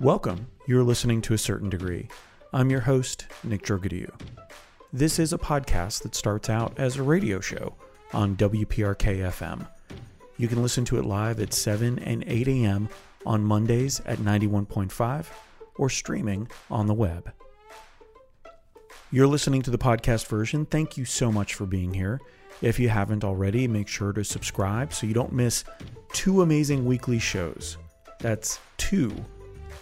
Welcome. You're listening to a certain degree. I'm your host, Nick Jorgadillo. This is a podcast that starts out as a radio show on WPRK FM. You can listen to it live at 7 and 8 a.m. on Mondays at 91.5 or streaming on the web. You're listening to the podcast version. Thank you so much for being here. If you haven't already, make sure to subscribe so you don't miss two amazing weekly shows. That's two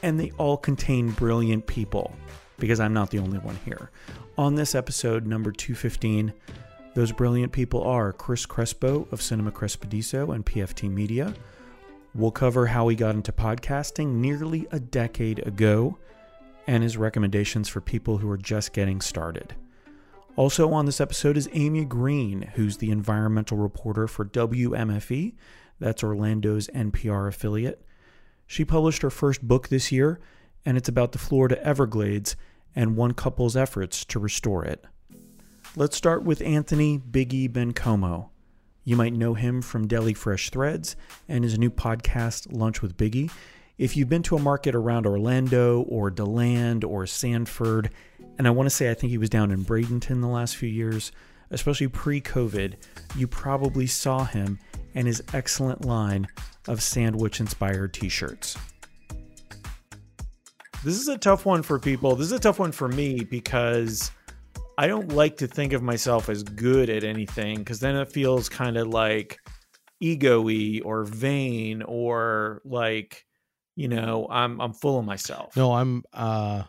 and they all contain brilliant people because I'm not the only one here. On this episode, number 215, those brilliant people are Chris Crespo of Cinema Crespediso and PFT Media. We'll cover how he got into podcasting nearly a decade ago and his recommendations for people who are just getting started. Also, on this episode is Amy Green, who's the environmental reporter for WMFE, that's Orlando's NPR affiliate. She published her first book this year, and it's about the Florida Everglades and one couple's efforts to restore it. Let's start with Anthony Biggie Bencomo. You might know him from Deli Fresh Threads and his new podcast, Lunch with Biggie. If you've been to a market around Orlando or DeLand or Sanford, and I want to say I think he was down in Bradenton the last few years, especially pre COVID, you probably saw him and his excellent line of sandwich inspired t shirts. This is a tough one for people. This is a tough one for me because I don't like to think of myself as good at anything because then it feels kind of like ego-y or vain or like you know i'm i'm full of myself no i'm uh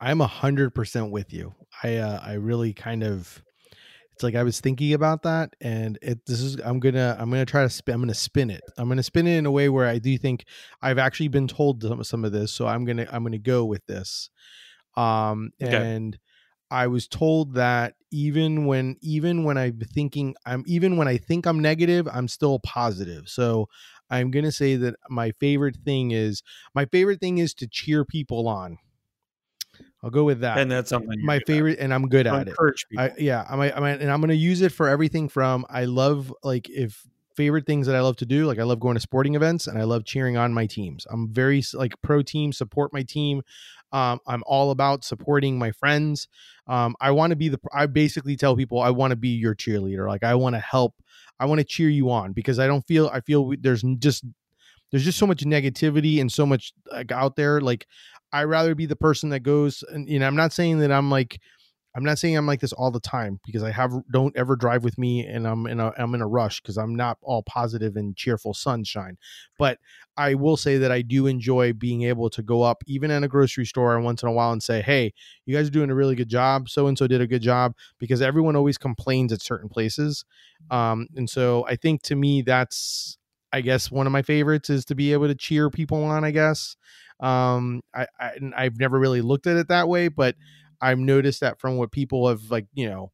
i'm a hundred percent with you i uh i really kind of it's like I was thinking about that, and it. This is I'm gonna I'm gonna try to spin. I'm gonna spin it. I'm gonna spin it in a way where I do think I've actually been told some, some of this, so I'm gonna I'm gonna go with this. Um, okay. and I was told that even when even when I'm thinking I'm even when I think I'm negative, I'm still positive. So I'm gonna say that my favorite thing is my favorite thing is to cheer people on I'll go with that. And that's something my favorite, at. and I'm good at it. I, yeah, I'm, I'm, and I'm going to use it for everything from I love like if favorite things that I love to do, like I love going to sporting events and I love cheering on my teams. I'm very like pro team, support my team. Um, I'm all about supporting my friends. Um, I want to be the. I basically tell people I want to be your cheerleader. Like I want to help. I want to cheer you on because I don't feel. I feel there's just there's just so much negativity and so much like out there. Like I rather be the person that goes and you know, I'm not saying that I'm like I'm not saying I'm like this all the time because I have don't ever drive with me and I'm in a I'm in a rush because I'm not all positive and cheerful sunshine. But I will say that I do enjoy being able to go up even in a grocery store and once in a while and say, "Hey, you guys are doing a really good job. So and so did a good job." Because everyone always complains at certain places, um, and so I think to me that's I guess one of my favorites is to be able to cheer people on. I guess um, I, I I've never really looked at it that way, but I've noticed that from what people have like, you know,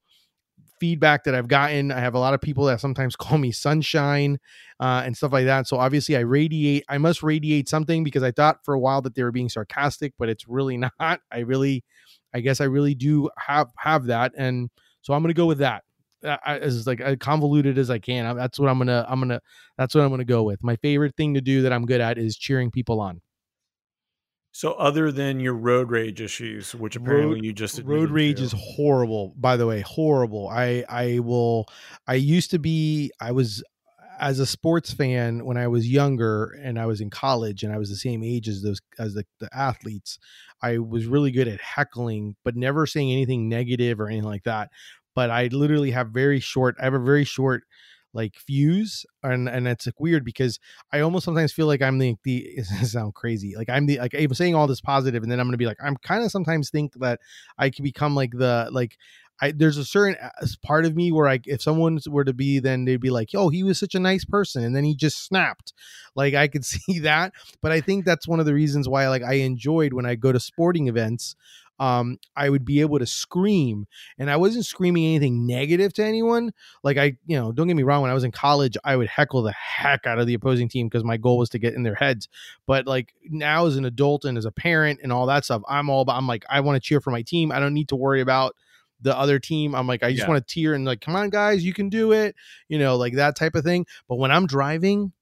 feedback that I've gotten. I have a lot of people that sometimes call me sunshine uh, and stuff like that. So obviously, I radiate. I must radiate something because I thought for a while that they were being sarcastic, but it's really not. I really, I guess, I really do have have that, and so I'm gonna go with that. As like convoluted as I can. That's what I'm gonna. I'm gonna. That's what I'm gonna go with. My favorite thing to do that I'm good at is cheering people on. So, other than your road rage issues, which apparently road, you just road rage to. is horrible. By the way, horrible. I I will. I used to be. I was as a sports fan when I was younger and I was in college and I was the same age as those as the, the athletes. I was really good at heckling, but never saying anything negative or anything like that. But I literally have very short. I have a very short like fuse and and it's like weird because i almost sometimes feel like i'm the the sound crazy like i'm the like i'm saying all this positive and then i'm gonna be like i'm kind of sometimes think that i could become like the like I, there's a certain uh, part of me where I, if someone were to be, then they'd be like, "Oh, he was such a nice person," and then he just snapped. Like I could see that, but I think that's one of the reasons why, like, I enjoyed when I go to sporting events um, I would be able to scream, and I wasn't screaming anything negative to anyone. Like I, you know, don't get me wrong. When I was in college, I would heckle the heck out of the opposing team because my goal was to get in their heads. But like now, as an adult and as a parent and all that stuff, I'm all about. I'm like, I want to cheer for my team. I don't need to worry about the other team. I'm like, I just yeah. want to tear and like, come on, guys, you can do it. You know, like that type of thing. But when I'm driving,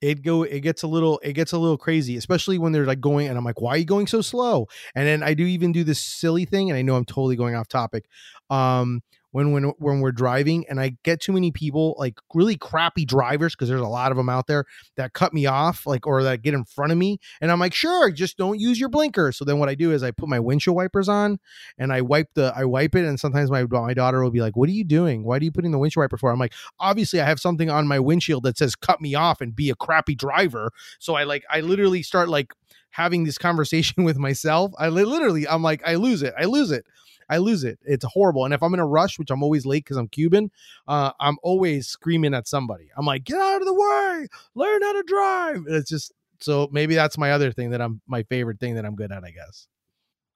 it go it gets a little it gets a little crazy especially when they're like going and i'm like why are you going so slow? And then i do even do this silly thing and i know i'm totally going off topic um when when when we're driving and I get too many people like really crappy drivers because there's a lot of them out there that cut me off like or that get in front of me and I'm like sure just don't use your blinker. So then what I do is I put my windshield wipers on and I wipe the I wipe it and sometimes my my daughter will be like what are you doing? Why are you putting the windshield wiper for? I'm like obviously I have something on my windshield that says cut me off and be a crappy driver so I like I literally start like having this conversation with myself. I literally I'm like I lose it I lose it I lose it. It's horrible. And if I'm in a rush, which I'm always late because I'm Cuban, uh, I'm always screaming at somebody. I'm like, get out of the way, learn how to drive. And it's just so maybe that's my other thing that I'm my favorite thing that I'm good at, I guess.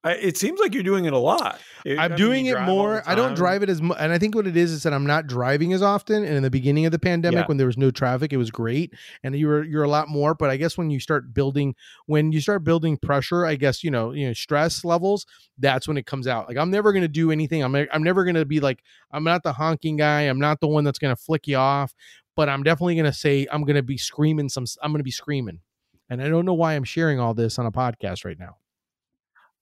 It seems like you're doing it a lot. I'm I mean, doing it more. I don't drive it as much. And I think what it is is that I'm not driving as often. And in the beginning of the pandemic, yeah. when there was no traffic, it was great. And you were you're a lot more. But I guess when you start building, when you start building pressure, I guess you know, you know, stress levels. That's when it comes out. Like I'm never gonna do anything. I'm I'm never gonna be like I'm not the honking guy. I'm not the one that's gonna flick you off. But I'm definitely gonna say I'm gonna be screaming some. I'm gonna be screaming. And I don't know why I'm sharing all this on a podcast right now.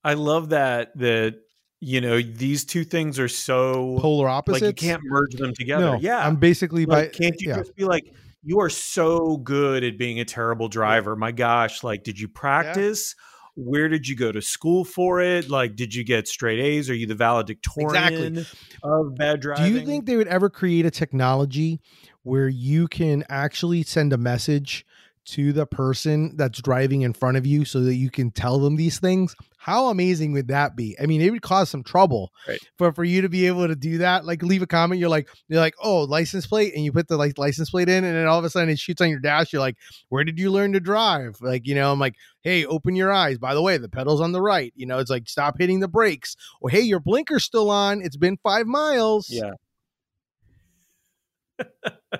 I love that that you know these two things are so polar opposites. Like you can't merge them together. No, yeah, I'm basically like, by. Can't you yeah. just be like, you are so good at being a terrible driver? My gosh, like, did you practice? Yeah. Where did you go to school for it? Like, did you get straight A's? Are you the valedictorian exactly. of bad driving? Do you think they would ever create a technology where you can actually send a message to the person that's driving in front of you so that you can tell them these things how amazing would that be? I mean it would cause some trouble. Right. but for you to be able to do that like leave a comment you're like you're like oh license plate and you put the like license plate in and then all of a sudden it shoots on your dash you're like where did you learn to drive? Like you know i'm like hey open your eyes. By the way the pedal's on the right. You know it's like stop hitting the brakes. Or hey your blinker's still on. It's been five miles. Yeah.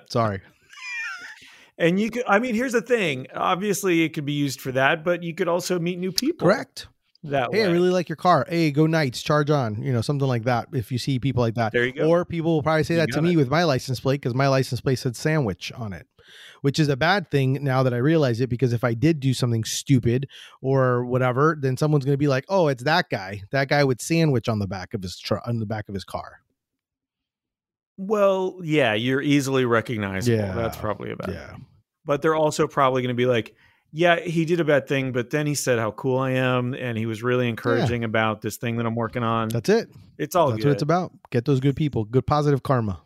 Sorry and you could, I mean, here's the thing. Obviously, it could be used for that, but you could also meet new people. Correct. That hey, way. I really like your car. Hey, go Knights, charge on. You know, something like that. If you see people like that, there you go. Or people will probably say you that to it. me with my license plate because my license plate said sandwich on it, which is a bad thing now that I realize it. Because if I did do something stupid or whatever, then someone's going to be like, "Oh, it's that guy. That guy with sandwich on the back of his truck, on the back of his car." Well, yeah, you're easily recognizable. Yeah, that's probably about yeah. It but they're also probably going to be like, yeah, he did a bad thing, but then he said how cool I am, and he was really encouraging yeah. about this thing that I'm working on. That's it. It's all That's good. what it's about. Get those good people, good positive karma.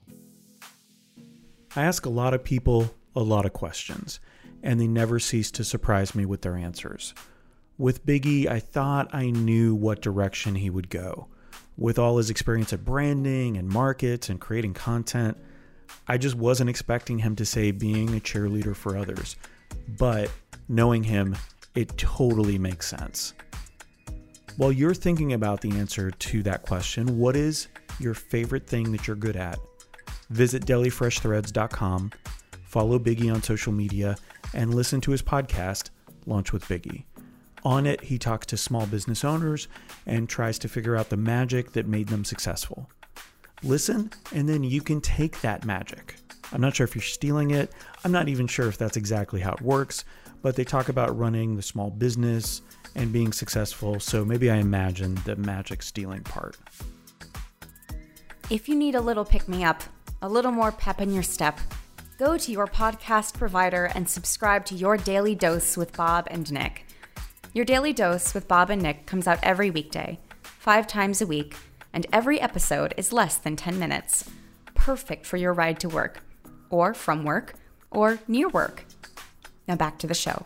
I ask a lot of people a lot of questions, and they never cease to surprise me with their answers. With Biggie, I thought I knew what direction he would go. With all his experience at branding and markets and creating content, I just wasn't expecting him to say being a cheerleader for others. But knowing him, it totally makes sense. While you're thinking about the answer to that question, what is your favorite thing that you're good at? Visit delifreshthreads.com, follow Biggie on social media, and listen to his podcast, Launch with Biggie. On it, he talks to small business owners and tries to figure out the magic that made them successful listen, and then you can take that magic. I'm not sure if you're stealing it. I'm not even sure if that's exactly how it works, but they talk about running the small business and being successful. So maybe I imagine the magic stealing part. If you need a little pick me up, a little more pep in your step, go to your podcast provider and subscribe to your daily dose with Bob and Nick. Your daily dose with Bob and Nick comes out every weekday, five times a week and every episode is less than 10 minutes. Perfect for your ride to work, or from work, or near work. Now back to the show.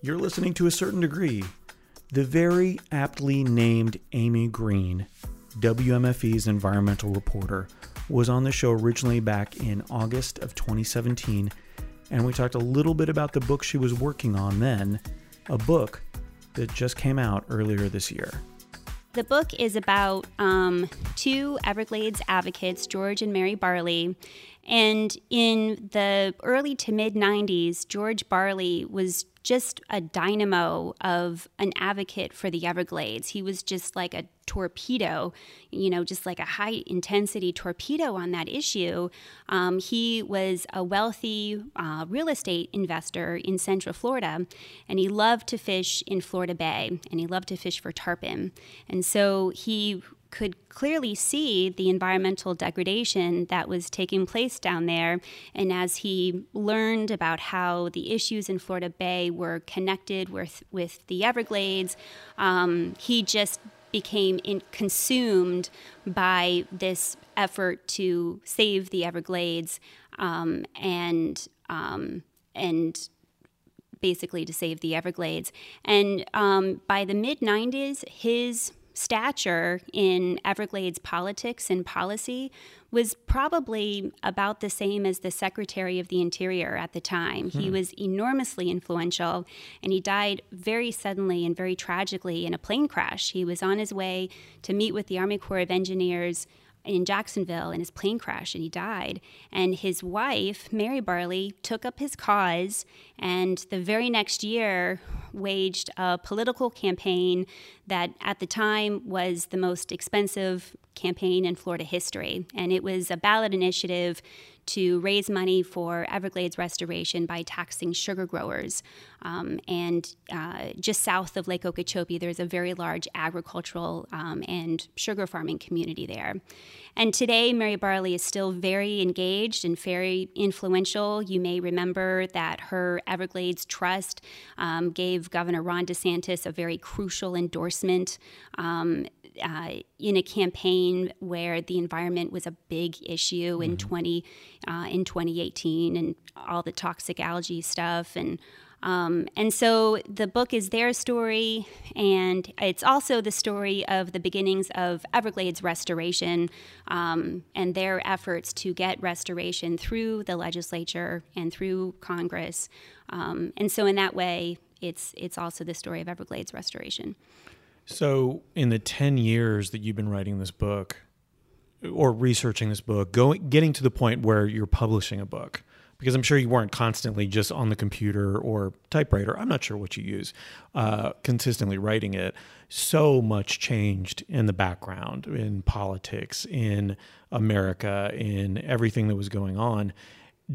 You're listening to a certain degree. The very aptly named Amy Green, WMFE's environmental reporter, was on the show originally back in August of 2017, and we talked a little bit about the book she was working on then, a book that just came out earlier this year. The book is about um, two Everglades advocates, George and Mary Barley, And in the early to mid 90s, George Barley was just a dynamo of an advocate for the Everglades. He was just like a torpedo, you know, just like a high intensity torpedo on that issue. Um, he was a wealthy uh, real estate investor in Central Florida, and he loved to fish in Florida Bay, and he loved to fish for tarpon. And so he could clearly see the environmental degradation that was taking place down there. And as he learned about how the issues in Florida Bay were connected with, with the Everglades, um, he just became in, consumed by this effort to save the Everglades um, and um, and basically to save the Everglades. And um, by the mid 90s, his stature in Everglades politics and policy was probably about the same as the Secretary of the Interior at the time. Hmm. He was enormously influential, and he died very suddenly and very tragically in a plane crash. He was on his way to meet with the Army Corps of Engineers in Jacksonville in his plane crash and he died. And his wife, Mary Barley, took up his cause and the very next year waged a political campaign that at the time was the most expensive campaign in Florida history. And it was a ballot initiative to raise money for Everglades restoration by taxing sugar growers. Um, and uh, just south of Lake Okeechobee, there's a very large agricultural um, and sugar farming community there. And today, Mary Barley is still very engaged and very influential. You may remember that her Everglades Trust um, gave Governor Ron DeSantis a very crucial endorsement um, uh, in a campaign where the environment was a big issue in mm-hmm. 20 uh, in 2018 and all the toxic algae stuff and um, and so the book is their story, and it's also the story of the beginnings of Everglades restoration um, and their efforts to get restoration through the legislature and through Congress. Um, and so, in that way, it's it's also the story of Everglades restoration. So, in the 10 years that you've been writing this book or researching this book, going getting to the point where you're publishing a book, because I'm sure you weren't constantly just on the computer or typewriter. I'm not sure what you use, uh, consistently writing it. So much changed in the background, in politics, in America, in everything that was going on.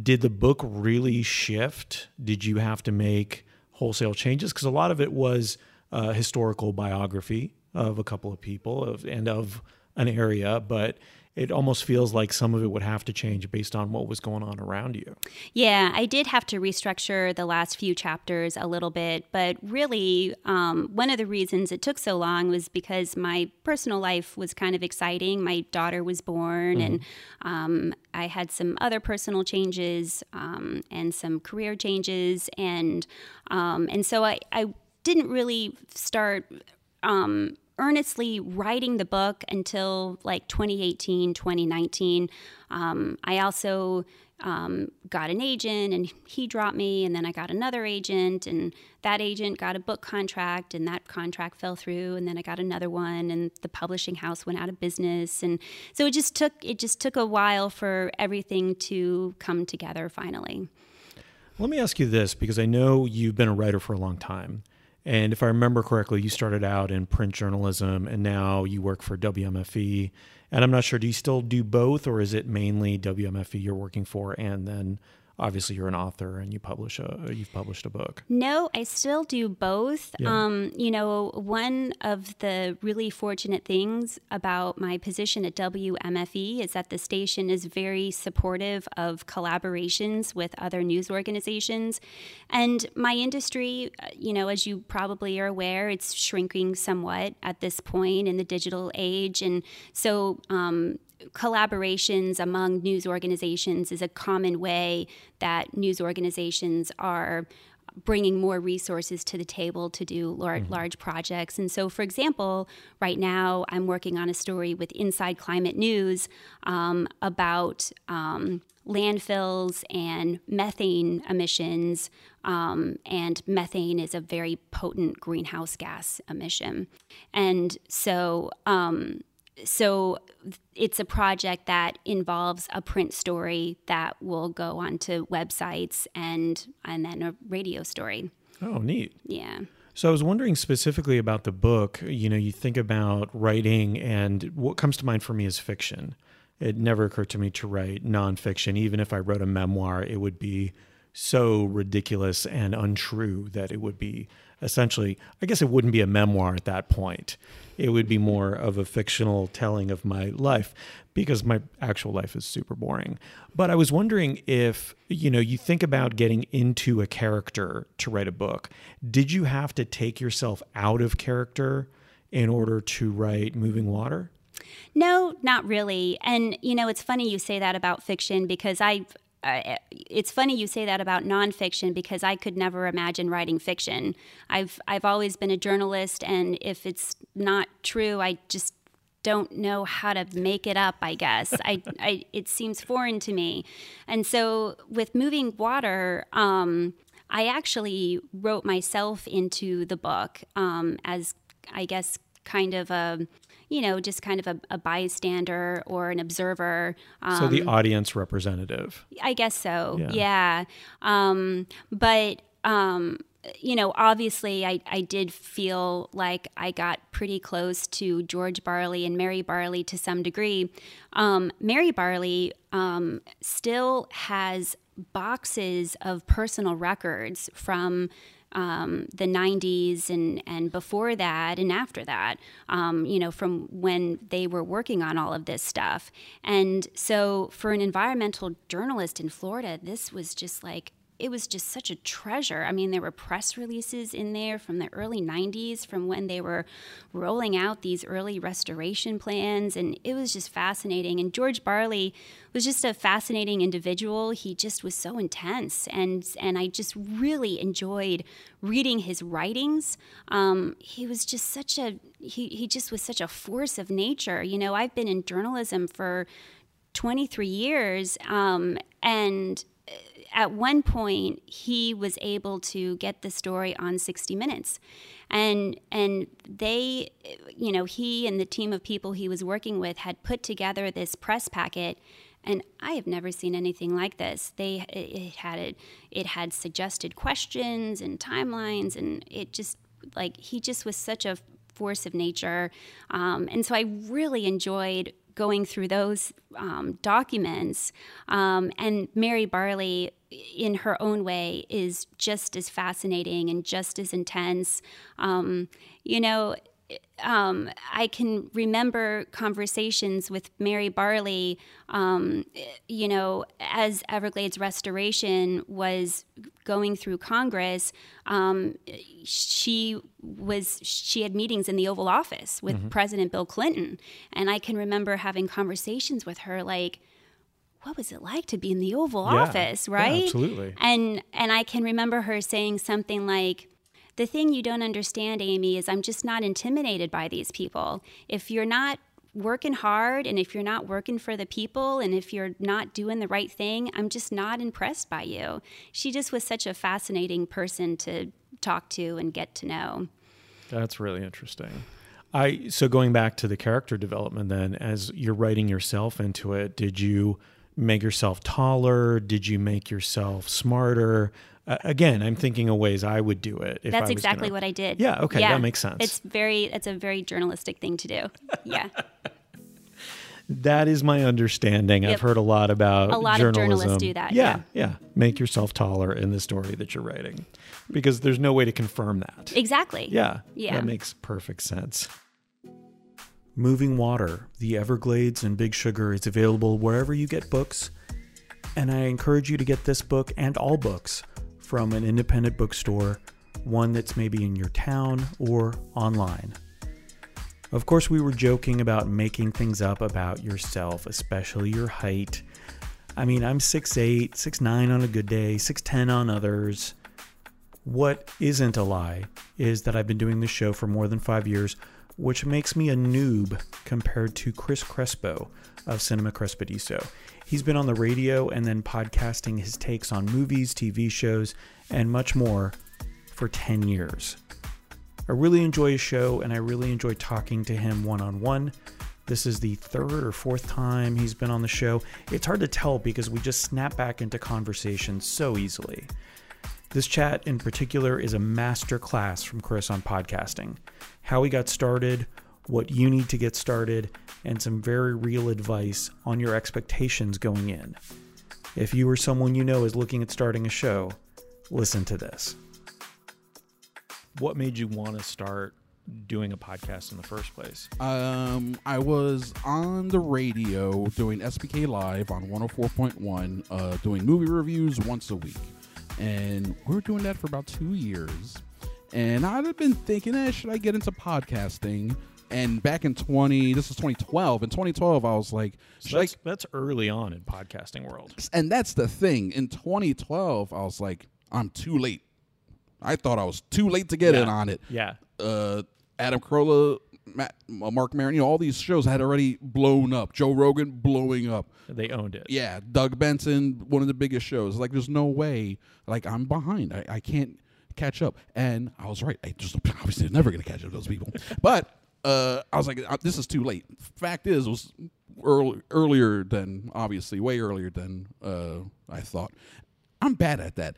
Did the book really shift? Did you have to make wholesale changes? Because a lot of it was uh, historical biography of a couple of people of, and of an area, but it almost feels like some of it would have to change based on what was going on around you. Yeah, I did have to restructure the last few chapters a little bit, but really, um, one of the reasons it took so long was because my personal life was kind of exciting. My daughter was born, mm-hmm. and um, I had some other personal changes um, and some career changes, and um, and so I, I didn't really start um, earnestly writing the book until like 2018, 2019. Um, I also um, got an agent and he dropped me, and then I got another agent, and that agent got a book contract, and that contract fell through, and then I got another one, and the publishing house went out of business, and so it just took it just took a while for everything to come together finally. Let me ask you this because I know you've been a writer for a long time. And if I remember correctly, you started out in print journalism and now you work for WMFE. And I'm not sure, do you still do both or is it mainly WMFE you're working for and then obviously you're an author and you publish a you've published a book. No i still do both. Yeah. um, you know one of the really fortunate things about my position at wmfe is that the station is very supportive of collaborations with other news organizations. And my industry uh, you know as you probably are aware it's shrinking somewhat at this point in the digital age. And so um, collaborations among news organizations is a common way that news organizations are bringing more resources to the table to do large, mm-hmm. large projects. And so, for example, right now I'm working on a story with Inside Climate News um, about um, landfills and methane emissions. Um, and methane is a very potent greenhouse gas emission. And so, um, so it's a project that involves a print story that will go onto websites and and then a radio story. Oh, neat. Yeah. So I was wondering specifically about the book. You know, you think about writing, and what comes to mind for me is fiction. It never occurred to me to write nonfiction. Even if I wrote a memoir, it would be so ridiculous and untrue that it would be essentially, I guess it wouldn't be a memoir at that point. It would be mm-hmm. more of a fictional telling of my life because my actual life is super boring. But I was wondering if, you know, you think about getting into a character to write a book. Did you have to take yourself out of character in order to write Moving Water? No, not really. And you know, it's funny you say that about fiction because I uh, it's funny you say that about nonfiction because I could never imagine writing fiction. I've I've always been a journalist, and if it's not true, I just don't know how to make it up. I guess I, I it seems foreign to me, and so with moving water, um, I actually wrote myself into the book um, as I guess kind of a you know, just kind of a, a bystander or an observer. Um, so the um, audience representative. I guess so. Yeah. yeah. Um, but um, you know, obviously, I, I did feel like I got pretty close to George Barley and Mary Barley to some degree. Um, Mary Barley um, still has boxes of personal records from um, the 90s and, and before that and after that, um, you know, from when they were working on all of this stuff. And so for an environmental journalist in Florida, this was just like it was just such a treasure. I mean, there were press releases in there from the early 90s from when they were rolling out these early restoration plans, and it was just fascinating. And George Barley was just a fascinating individual. He just was so intense, and, and I just really enjoyed reading his writings. Um, he was just such a, he, he just was such a force of nature. You know, I've been in journalism for 23 years, um, and at one point he was able to get the story on 60 minutes and and they you know he and the team of people he was working with had put together this press packet and I have never seen anything like this. They it had it, it had suggested questions and timelines, and it just like he just was such a force of nature, um, and so I really enjoyed going through those um, documents. Um, and Mary Barley, in her own way, is just as fascinating and just as intense. Um, you know, um, I can remember conversations with Mary Barley, um, you know, as Everglades restoration was going through Congress. Um, she was she had meetings in the Oval Office with mm-hmm. President Bill Clinton, and I can remember having conversations with her like what was it like to be in the Oval yeah, Office, right? Yeah, absolutely. And and I can remember her saying something like, the thing you don't understand, Amy, is I'm just not intimidated by these people. If you're not working hard and if you're not working for the people and if you're not doing the right thing, I'm just not impressed by you. She just was such a fascinating person to talk to and get to know. That's really interesting. I so going back to the character development then as you're writing yourself into it, did you make yourself taller? Did you make yourself smarter? Uh, again, I'm thinking of ways I would do it. That's exactly gonna... what I did. Yeah. Okay. Yeah. That makes sense. It's very, it's a very journalistic thing to do. Yeah. that is my understanding. Yep. I've heard a lot about a lot journalism. of journalists do that. Yeah, yeah, yeah. Make yourself taller in the story that you're writing, because there's no way to confirm that. Exactly. Yeah. Yeah. That makes perfect sense. Moving Water, The Everglades and Big Sugar is available wherever you get books, and I encourage you to get this book and all books from an independent bookstore, one that's maybe in your town or online. Of course, we were joking about making things up about yourself, especially your height. I mean, I'm 6'8, 6'9 on a good day, 6'10 on others. What isn't a lie is that I've been doing this show for more than five years, which makes me a noob compared to Chris Crespo of Cinema Crespediso. He's been on the radio and then podcasting his takes on movies, TV shows, and much more for 10 years. I really enjoy his show and I really enjoy talking to him one on one, This is the third or fourth time he's been on the show. It's hard to tell because we just snap back into conversation so easily. This chat in particular is a master class from Chris on podcasting, how he got started, what you need to get started, and some very real advice on your expectations going in. If you or someone you know is looking at starting a show, listen to this. What made you want to start doing a podcast in the first place? Um, I was on the radio doing SBK Live on 104.1, uh, doing movie reviews once a week. And we were doing that for about two years. And I'd have been thinking, eh, should I get into podcasting? And back in 20, this is 2012. In 2012, I was like, so that's, I, that's early on in podcasting world. And that's the thing. In 2012, I was like, I'm too late. I thought I was too late to get yeah. in on it. Yeah. Uh, Adam Carolla, Matt, uh, Marc Maron, you know, all these shows had already blown up. Joe Rogan blowing up. They owned it. Yeah. Doug Benson, one of the biggest shows. Like, there's no way. Like, I'm behind. I, I can't catch up. And I was right. I just obviously never going to catch up those people. but uh, I was like, uh, this is too late. Fact is, it was early, earlier than obviously, way earlier than uh, I thought. I'm bad at that.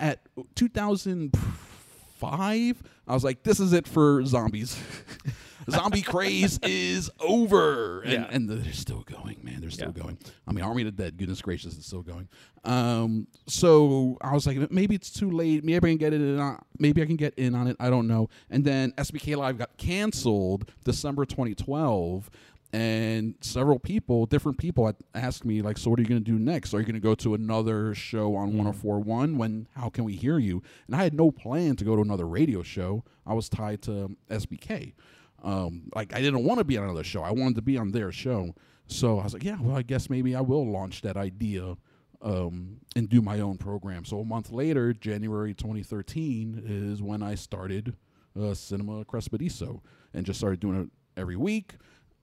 At 2005, I was like, this is it for zombies. zombie craze is over. And, yeah. and they're still going, man. They're still yeah. going. I mean, Army of the Dead, goodness gracious, it's still going. Um, so I was like, maybe it's too late. Maybe I can get it in. maybe I can get in on it. I don't know. And then SBK Live got canceled December 2012 and several people, different people, asked me like, "So what are you going to do next? Are you going to go to another show on mm. 104.1? When? How can we hear you?" And I had no plan to go to another radio show. I was tied to SBK. Um, like I didn't want to be on another show. I wanted to be on their show. So I was like, yeah, well, I guess maybe I will launch that idea um, and do my own program. So a month later, January 2013, is when I started uh, Cinema Crespediso and just started doing it every week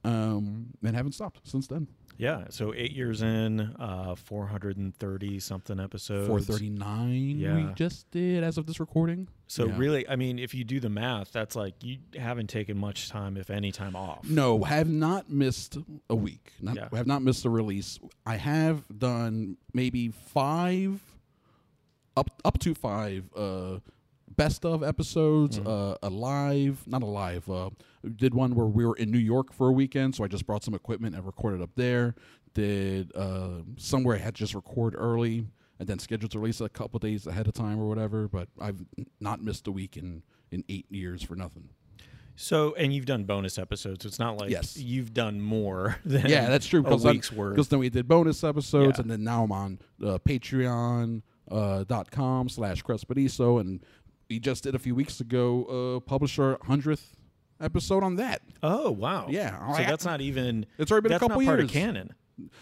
um, and haven't stopped since then. Yeah, so eight years in, uh, 430 something episodes. 439 yeah. we just did as of this recording. So yeah. really, I mean, if you do the math, that's like you haven't taken much time, if any time off. No, have not missed a week. Not, yeah. Have not missed a release. I have done maybe five, up up to five uh, best of episodes, mm-hmm. uh, a live, not a live, uh, did one where we were in New York for a weekend, so I just brought some equipment and recorded up there. Did uh, somewhere I had to just record early and then scheduled to release a couple days ahead of time or whatever, but I've not missed a week in, in eight years for nothing. So, and you've done bonus episodes. So it's not like yes. you've done more than yeah, that's true. A week's worth. Because then we did bonus episodes, yeah. and then now I'm on uh, Patreon uh, dot com slash Crespediso, and we just did a few weeks ago uh, publish our hundredth episode on that. Oh wow! Yeah, so that's not even. It's already been a couple not part of canon.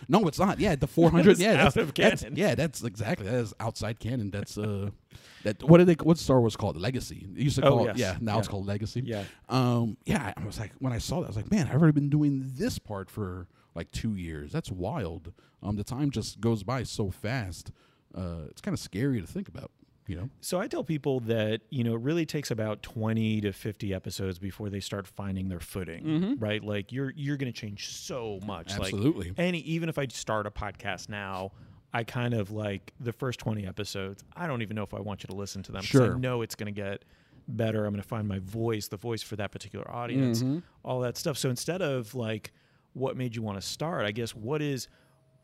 No, it's not. Yeah, the 400. yeah, that's, out canon. That's, yeah, that's exactly that is outside canon. That's uh, that what did they? What Star Wars called? Legacy. It used to oh, call yes. it. Yeah, now yeah. it's called Legacy. Yeah. Um. Yeah. I was like, when I saw that, I was like, man, I've already been doing this part for like two years. That's wild. Um. The time just goes by so fast. Uh. It's kind of scary to think about you know? So i tell people that you know it really takes about 20 to 50 episodes before they start finding their footing mm-hmm. right? Like you're you're going to change so much. Absolutely. like any even if i start a podcast now i kind of like the first 20 episodes i don't even know if i want you to listen to them sure i know it's going to get better. I'm going to find my voice the voice for that particular audience mm-hmm. all that stuff. So instead of like what made you want to start i guess what is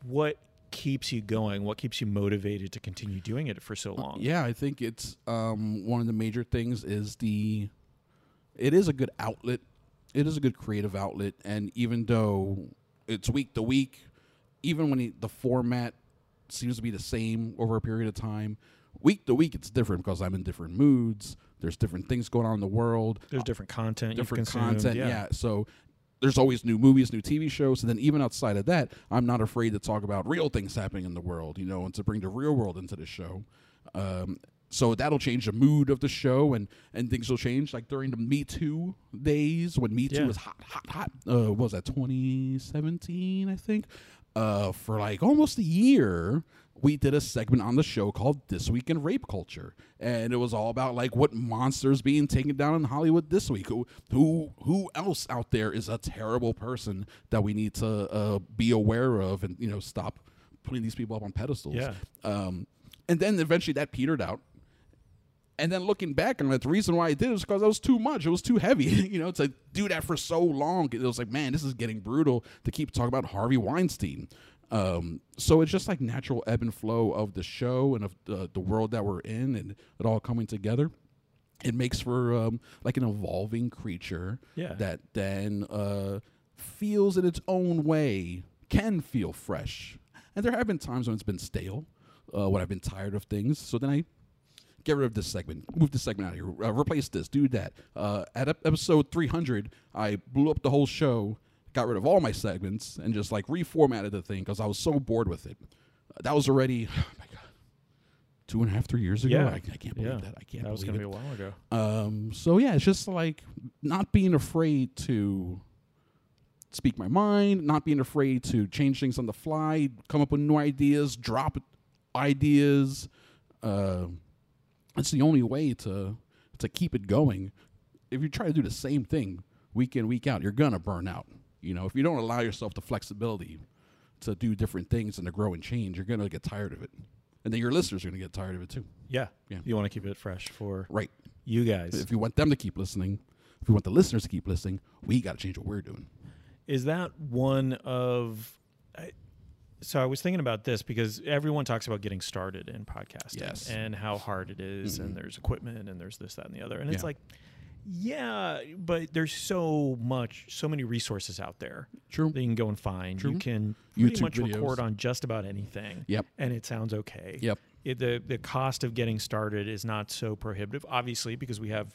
what keeps you going? What keeps you motivated to continue doing it for so long? Yeah, I think it's um, one of the major things is the. It is a good outlet. It is a good creative outlet, and even though it's week to week, even when he, the format seems to be the same over a period of time, week to week it's different because I'm in different moods. There's different things going on in the world. There's different content. Different content. Yeah. yeah. So there's always new movies, new TV shows, and then even outside of that, I'm not afraid to talk about real things happening in the world, you know, and to bring the real world into the show. Um, so that'll change the mood of the show, and and things will change. Like during the Me Too days, when Me Too yeah. was hot, hot, hot. Uh, what was that 2017? I think. Uh, for like almost a year, we did a segment on the show called This Week in Rape Culture, and it was all about like what monsters being taken down in Hollywood this week. Who who who else out there is a terrible person that we need to uh, be aware of and you know stop putting these people up on pedestals. Yeah. Um, and then eventually that petered out. And then looking back on it, the reason why I did it was because it was too much. It was too heavy, you know, to do that for so long. It was like, man, this is getting brutal to keep talking about Harvey Weinstein. Um, so it's just like natural ebb and flow of the show and of the, the world that we're in and it all coming together. It makes for um, like an evolving creature Yeah. that then uh, feels in its own way, can feel fresh. And there have been times when it's been stale, uh, when I've been tired of things. So then I get rid of this segment, move this segment out of here, uh, replace this, do that. Uh, at ep- episode 300, I blew up the whole show, got rid of all my segments, and just like reformatted the thing because I was so bored with it. Uh, that was already, oh my God, two and a half, three years ago. Yeah. I, I can't believe yeah. that. I can't That was to it. be a while ago. Um, so yeah, it's just like not being afraid to speak my mind, not being afraid to change things on the fly, come up with new ideas, drop ideas. Uh, it's the only way to to keep it going. If you try to do the same thing week in week out, you're gonna burn out. You know, if you don't allow yourself the flexibility to do different things and to grow and change, you're gonna get tired of it, and then your listeners are gonna get tired of it too. Yeah. Yeah. You want to keep it fresh for Right. you guys. If you want them to keep listening, if you want the listeners to keep listening, we got to change what we're doing. Is that one of? I, so I was thinking about this because everyone talks about getting started in podcasting Yes. and how hard it is and Mhm. there's equipment and there's this that and the other and it's like yeah but there's so much so many resources out there True. that you can go and find True. you can pretty YouTube much record on just about anything Yep. and it sounds okay Yep. it, the the cost of getting started is not so prohibitive obviously because we have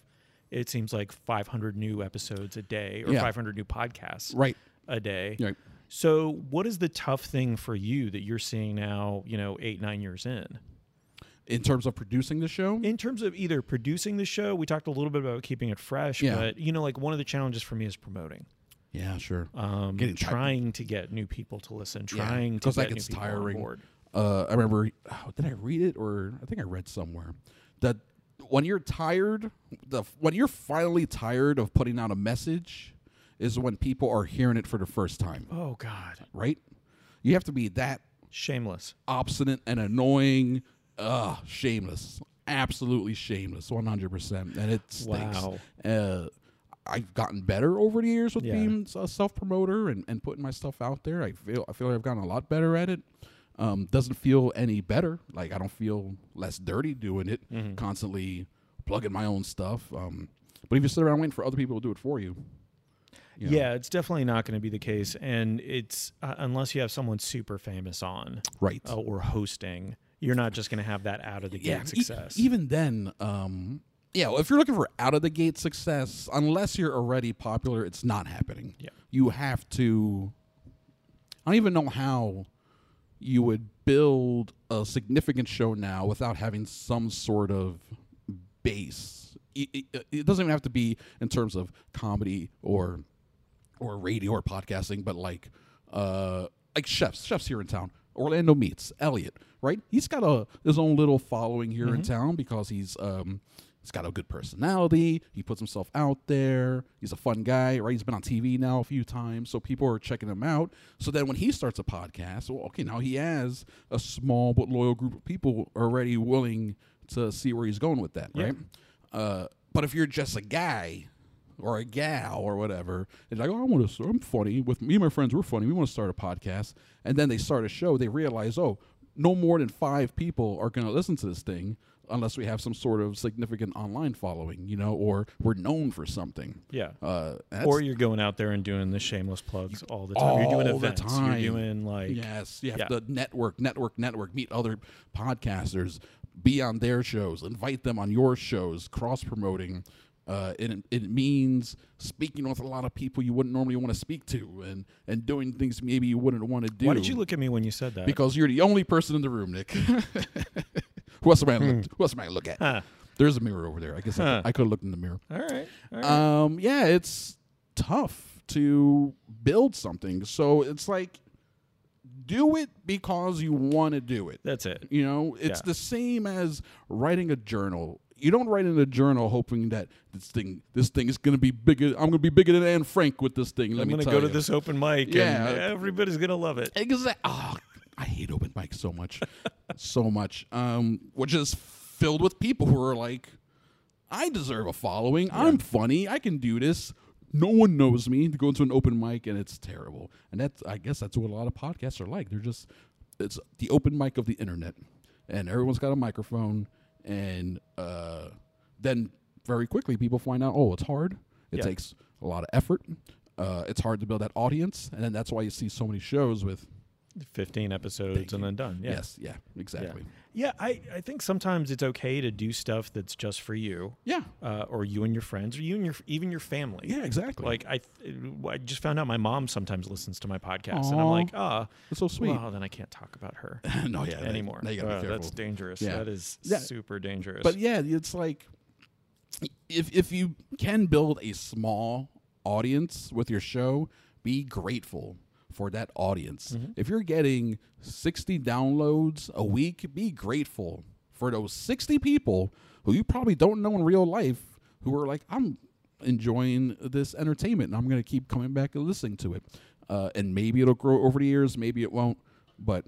it seems like 500 new episodes a day or Yeah. 500 new podcasts Right. a day Right. so what is the tough thing for you that you're seeing now you know eight nine years in In terms of producing the show, in terms of either producing the show we talked a little bit about keeping it fresh Yeah. but you know like one of the challenges for me is promoting yeah, sure. um, Getting tired. trying to get new people to listen trying to 'cause that get gets new people on tiring. board. Uh, I remember. Oh, did I read it or I think I read somewhere that when you're tired, the when you're finally tired of putting out a message, is when people are hearing it for the first time. oh god Right? You have to be that shameless obstinate and annoying. Ugh, shameless. Absolutely shameless. 100%. And it stinks. Wow. Uh, I've gotten better over the years with Yeah. being a self promoter and, and putting my stuff out there. I feel I feel like I've gotten a lot better at it. Um, doesn't feel any better. Like I don't feel less dirty doing it, Mm-hmm. constantly plugging my own stuff. Um, but if you sit around waiting for other people to do it for you, you know, yeah it's definitely not going to be the case and it's uh, unless you have someone super famous on right. uh, or hosting you're not just going to have that out of the gate e- success even then, um, yeah, well, if you're looking for out of the gate success, unless you're already popular, it's not happening. Yeah. You have to. I don't even know how you would build a significant show now without having some sort of base. It, it- it doesn't even have to be in terms of comedy or or radio or podcasting, but like uh like chefs, chefs here in town. Orlando meets Elliot, right? He's got a his own little following here in town because he's um he's got a good personality. He puts himself out there. He's a fun guy, right? He's been on TV now a few times, so people are checking him out. So then when he starts a podcast, well, okay, now he has a small but loyal group of people already willing to see where he's going with that, Yeah. right? Uh, but if you're just a guy or a gal or whatever, it's like, oh, I want to. I'm funny with me and my friends. We're funny. We want to start a podcast, and then they start a show. They realize, oh, no more than five people are going to listen to this thing unless we have some sort of significant online following, you know, or we're known for something. yeah Uh, or you're going out there and doing the shameless plugs all the time. you're doing all the time. You're doing like yes, you have yeah. to network, network, network, meet other podcasters, be on their shows, invite them on your shows, cross promoting. Uh, it, it means speaking with a lot of people you wouldn't normally want to speak to and, and doing things maybe you wouldn't want to do. Why did you look at me when you said that? Because you're the only person in the room, Nick. who else am I gonna look, who else am I look at? Huh. There's a mirror over there. I guess I, Huh. could, I could have looked in the mirror. all right. All right. Um, yeah, it's tough to build something. So it's like do it because you want to do it. That's it. You know, it's Yeah. the same as writing a journal. You don't write in a journal hoping that this thing this thing is going to be bigger. I'm going to be bigger than Anne Frank with this thing. Let I'm me going to go to this open mic Yeah. and everybody's going to love it. Exactly. Oh, I hate open mics so much, so much. Um, which is filled with people who are like, I deserve a following. I'm funny. I can do this. No one knows me. To go into an open mic and it's terrible. And that's, I guess, that's what a lot of podcasts are like. They're just, it's the open mic of the internet, and everyone's got a microphone, and uh, then very quickly people find out, oh, it's hard. It Yeah. takes a lot of effort. Uh, it's hard to build that audience, and then that's why you see so many shows with 15 episodes and then done. Yeah. Yes, yeah, exactly. Yeah, I, I think sometimes it's okay to do stuff that's just for you, Yeah, uh, or you and your friends, or you and your even your family. yeah, exactly. Like I, th- I just found out my mom sometimes listens to my podcast, and I'm like, ah, it's so sweet. well, then I can't talk about her no, yeah, anymore. You gotta Uh, be careful. that's dangerous. Yeah. That is Yeah. super dangerous. But yeah, it's like if if you can build a small audience with your show, be grateful for that audience. Mm-hmm. If you're getting 60 downloads a week, be grateful for those 60 people who you probably don't know in real life who are like, I'm enjoying this entertainment and I'm going to keep coming back and listening to it. Uh, and maybe it'll grow over the years, maybe it won't. But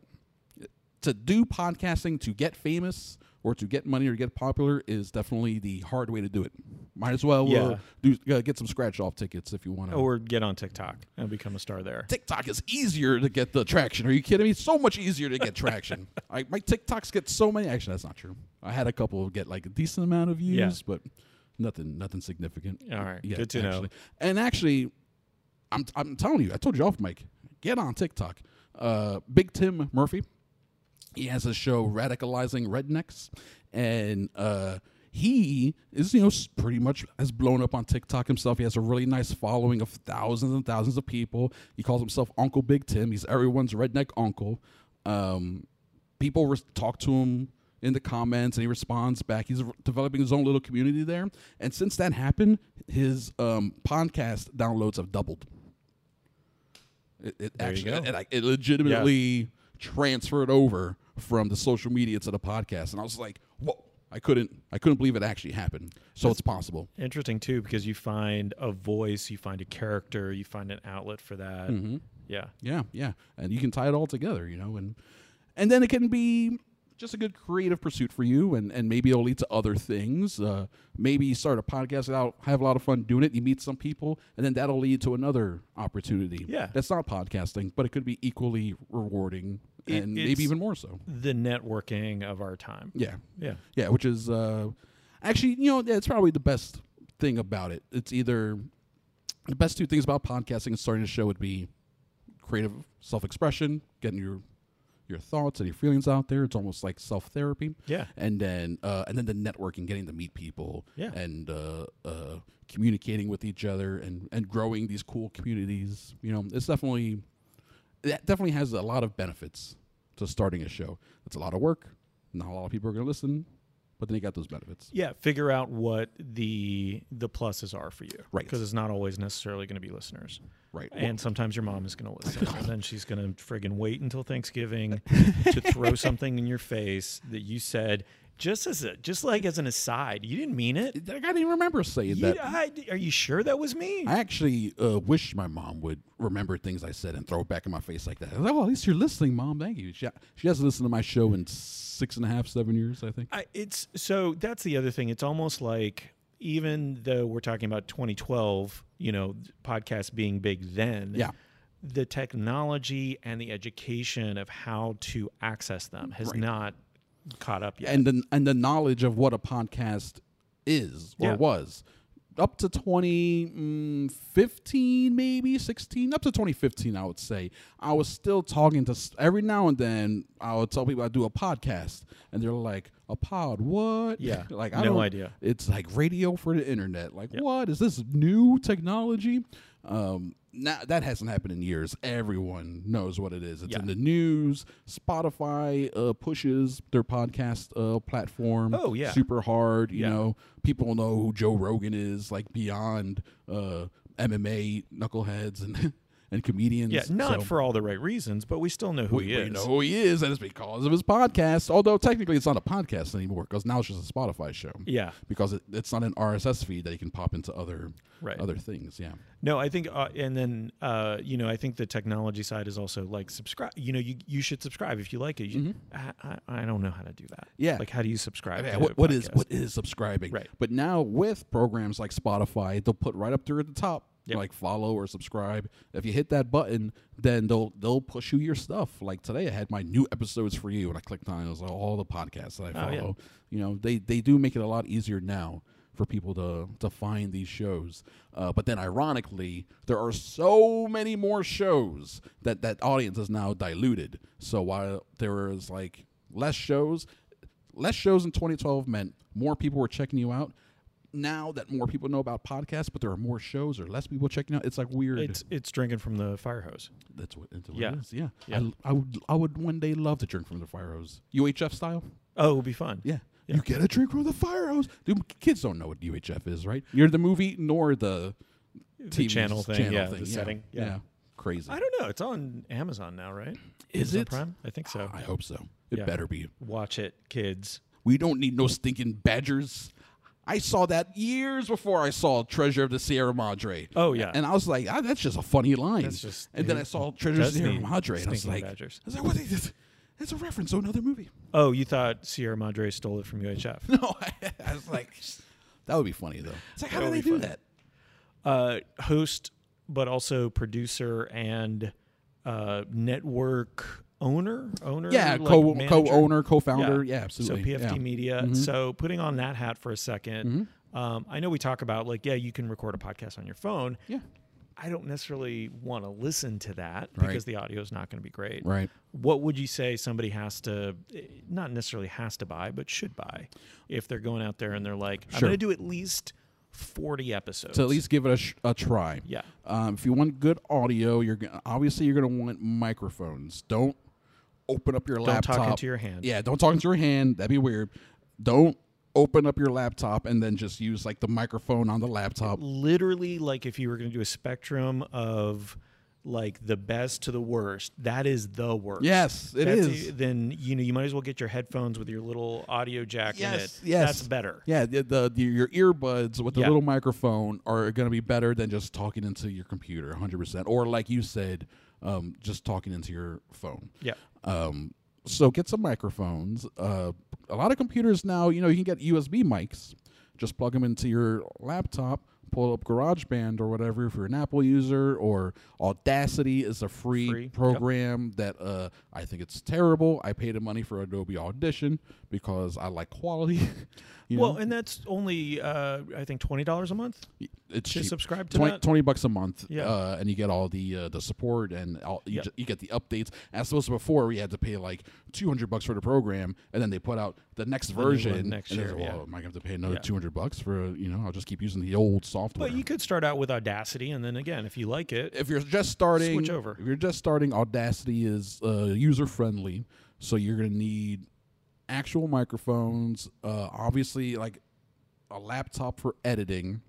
to do podcasting to get famous or to get money or get popular is definitely the hard way to do it. Might as well Yeah. uh, do uh, get some scratch off tickets if you want to. or get on TikTok and become a star there. TikTok is easier to get the traction. Are you kidding me? So much easier to get traction. I, my TikToks get so many. Actually, that's not true. I had a couple get like a decent amount of views, Yeah. but nothing, nothing significant. All right, yet, good to know. And actually, I'm I'm telling you, I told you off Mike. Get on TikTok. Uh, Big Tim Murphy. He has a show radicalizing rednecks, and uh, he is you know pretty much has blown up on TikTok himself. He has a really nice following of thousands and thousands of people. He calls himself Uncle Big Tim. He's everyone's redneck uncle. Um, people res- talk to him in the comments and he responds back. He's r- developing his own little community there. And since that happened, his um, podcast downloads have doubled. It, it actually. It, it, it legitimately transferred over from the social media to the podcast, and I was like, "Whoa!" I couldn't, I couldn't believe it actually happened. So it's possible. Interesting too, because you find a voice, you find a character, you find an outlet for that. Mm-hmm. Yeah. Yeah, yeah, and you can tie it all together, you know, and and then it can be just a good creative pursuit for you, and and maybe it'll lead to other things. Uh, maybe you start a podcast out, have a lot of fun doing it. You meet some people, and then that'll lead to another opportunity. Yeah. that's not podcasting, but it could be equally rewarding, It- and maybe even more so. The networking of our time. Yeah, Yeah. yeah, which is uh, actually, you know, it's probably the best thing about it. It's either the best two things about podcasting and starting a show would be creative self-expression, getting your your thoughts and your feelings out there. It's almost like self-therapy. Yeah. And then uh, and then the networking, getting to meet people, Yeah. and uh, uh, communicating with each other and and growing these cool communities. You know, it's definitely that definitely has a lot of benefits to starting a show. It's a lot of work. Not a lot of people are going to listen, but then you got those benefits. Yeah, figure out what the the pluses are for you, Right. Because it's not always necessarily going to be listeners, Right. and sometimes your mom is going to listen, and then she's going to friggin' wait until Thanksgiving to throw something in your face that you said just as a just like as an aside. You didn't mean it. I even remember saying You- that. I- are you sure that was me? I actually uh, wish my mom would remember things I said and throw it back in my face like that. I was like, oh, at least you're listening, mom. Thank you. She, she hasn't listened to my show in six and a half, seven years, I think. I, it's so that's the other thing. It's almost like even though we're talking about 2012, you know, podcasts being big then. Yeah. The technology and the education of how to access them has not caught up yet. and the and the knowledge of what a podcast is or Yeah. was up to 2015 maybe 16 up to 2015 i would say i was still talking to every now and then i would tell people i do a podcast and they're like a pod what Yeah, like I no idea. it's like radio for the internet like Yep. what is this new technology um now that hasn't happened in years everyone knows what it is it's Yeah. in the news spotify uh, pushes their podcast uh, platform Oh, yeah. super hard you Yeah. know people know who joe rogan is like beyond uh, mma knuckleheads and and comedians. Yeah, not so. for all the right reasons, but we still know who we, he is. We know who he is, and it's because of his podcast. Although technically, it's not a podcast anymore because now it's just a Spotify show. Yeah, because it, it's not an RSS feed that you can pop into other right. other things. Yeah. No, I think, uh, and then uh, you know, I think the technology side is also like subscribe. You know, you you should subscribe if you like it. You, mm-hmm. I, I, I, don't know how to do that. Yeah, like how do you subscribe? Yeah, what, what is what is subscribing? Right. But now with programs like Spotify, they'll put right up there at the top Yep. like follow or subscribe. If you hit that button, then they'll they'll push you your stuff. Like today, I had my new episodes for you, and I clicked on it. It was all the podcasts that I follow. Oh, yeah. You know, they they do make it a lot easier now for people to to find these shows. Uh, but then, ironically, there are so many more shows that that audience is now diluted. So while there is like less shows, less shows in 2012 meant more people were checking you out now that more people know about podcasts, but there are more shows or less people checking out. It's like weird. It's it's drinking from the fire hose. That's what, that's what Yeah. it is. Yeah, Yeah. I, I would I would one day love to drink from the fire hose, UHF style. Oh, it would be fun. Yeah. Yeah. You get a drink from the fire hose. Dude, kids don't know what UHF is, right? You're the movie nor the The channel thing, channel yeah, thing. the setting, yeah. Crazy. I don't know. It's on Amazon now, right? Is Amazon it? Prime? I think so. I hope so. It Yeah. better be. Watch it, kids. We don't need no stinking badgers. I saw that years before I saw Treasure of the Sierra Madre. Oh, yeah. and I was like, ah, that's just a funny line. That's just- and then I saw Treasure of the Sierra Madre, and I was like, badgers. I was like, what is this? It's a reference to another movie. Oh, you thought Sierra Madre stole it from UHF? No, I, I was like, that would be funny though. It's like, how do they do funny. that? uh, host, but also producer and uh, network owner. Owner, Yeah, like co manager? co-owner, co-founder. Yeah, absolutely. So PFT yeah. Mm-hmm. Media. So putting on that hat for a 2nd um, I know we talk about like, yeah, you can record a podcast on your phone. Yeah. I don't necessarily want to listen to that Right. because the audio is not going to be great. Right. What would you say somebody has to, eh, not necessarily has to buy, but should buy if they're going out there and they're like, I'm going to do at least 40 episodes. To at least give it a, sh- a try. Yeah. Um, if you want good audio, you're gonna, obviously you're going to want microphones. Don't open up your Don't laptop. talk into your hand. Yeah, don't talk into your hand. That'd be weird. Don't open up your laptop and then just use like the microphone on the laptop. literally like if you were going to do a spectrum of like the best to the worst that is the worst Yes, it That's is. a- then you know you might as well get your headphones with your little audio jack in Yes, it yes. that's better Yeah, the, the, the your earbuds with the Yeah. little microphone are going to be better than just talking into your computer, 100%. Or like you said, um, just talking into your phone. yeah Um, so get some microphones. Uh, a lot of computers now, you know, you can get USB mics. Just plug them into your laptop, pull up GarageBand or whatever if you're an Apple user, or Audacity is a free, Free, yep. program that uh, I think it's terrible. I paid the money for Adobe Audition because I like quality. you well know? and that's only uh, i think $20 a month it's to cheap. subscribe to 20, that 20 bucks a month Yeah. uh, and you get all the uh, the support and all, you, ju- you get the updates as opposed to before we had to pay like 200 bucks for the program and then they put out the next one version next and year, well, yeah. am I going to have to pay another Yeah. 200 bucks for you know I'll just keep using the old software but you could start out with audacity and then again if you like it if you're just starting Switch over. if you're just starting Audacity is uh, user friendly so you're going to need actual microphones uh, obviously like a laptop for editing.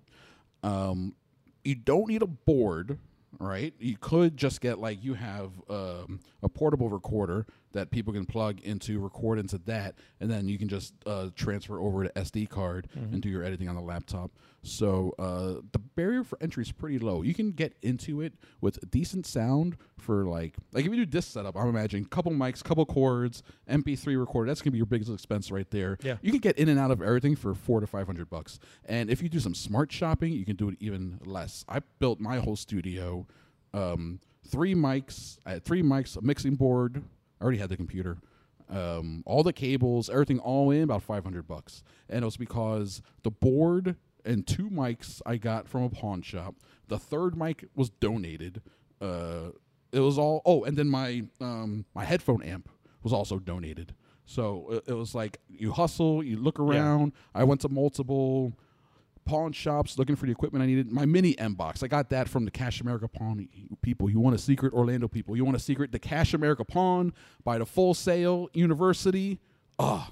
Um, you don't need a board right? You could just get like you have um, a portable recorder that people can plug into record into that and then you can just uh, transfer over to sd card and do your editing on the laptop so uh, the barrier for entry is pretty low you can get into it with decent sound for like like if you do this setup i'm imagining couple mics couple cords mp3 recorder that's gonna be your biggest expense right there Yeah. you can get in and out of everything for four to five hundred bucks. And if you do some smart shopping, you can do it even less. I built my whole studio, um, three mics, I had three mics, a mixing board. I already had the computer, um, all the cables, everything all in about five hundred bucks. And it was because the board and two mics I got from a pawn shop. The third mic was donated. Uh, it was all. Oh, and then my um, my headphone amp was also donated. So it, it was like you hustle, you look around. I went to multiple pawn shops looking for the equipment I needed. My mini M box, I got that from the Cash America Pawn people. You want a secret, Orlando people? You want a secret? The Cash America Pawn by the Full Sail University. Ah,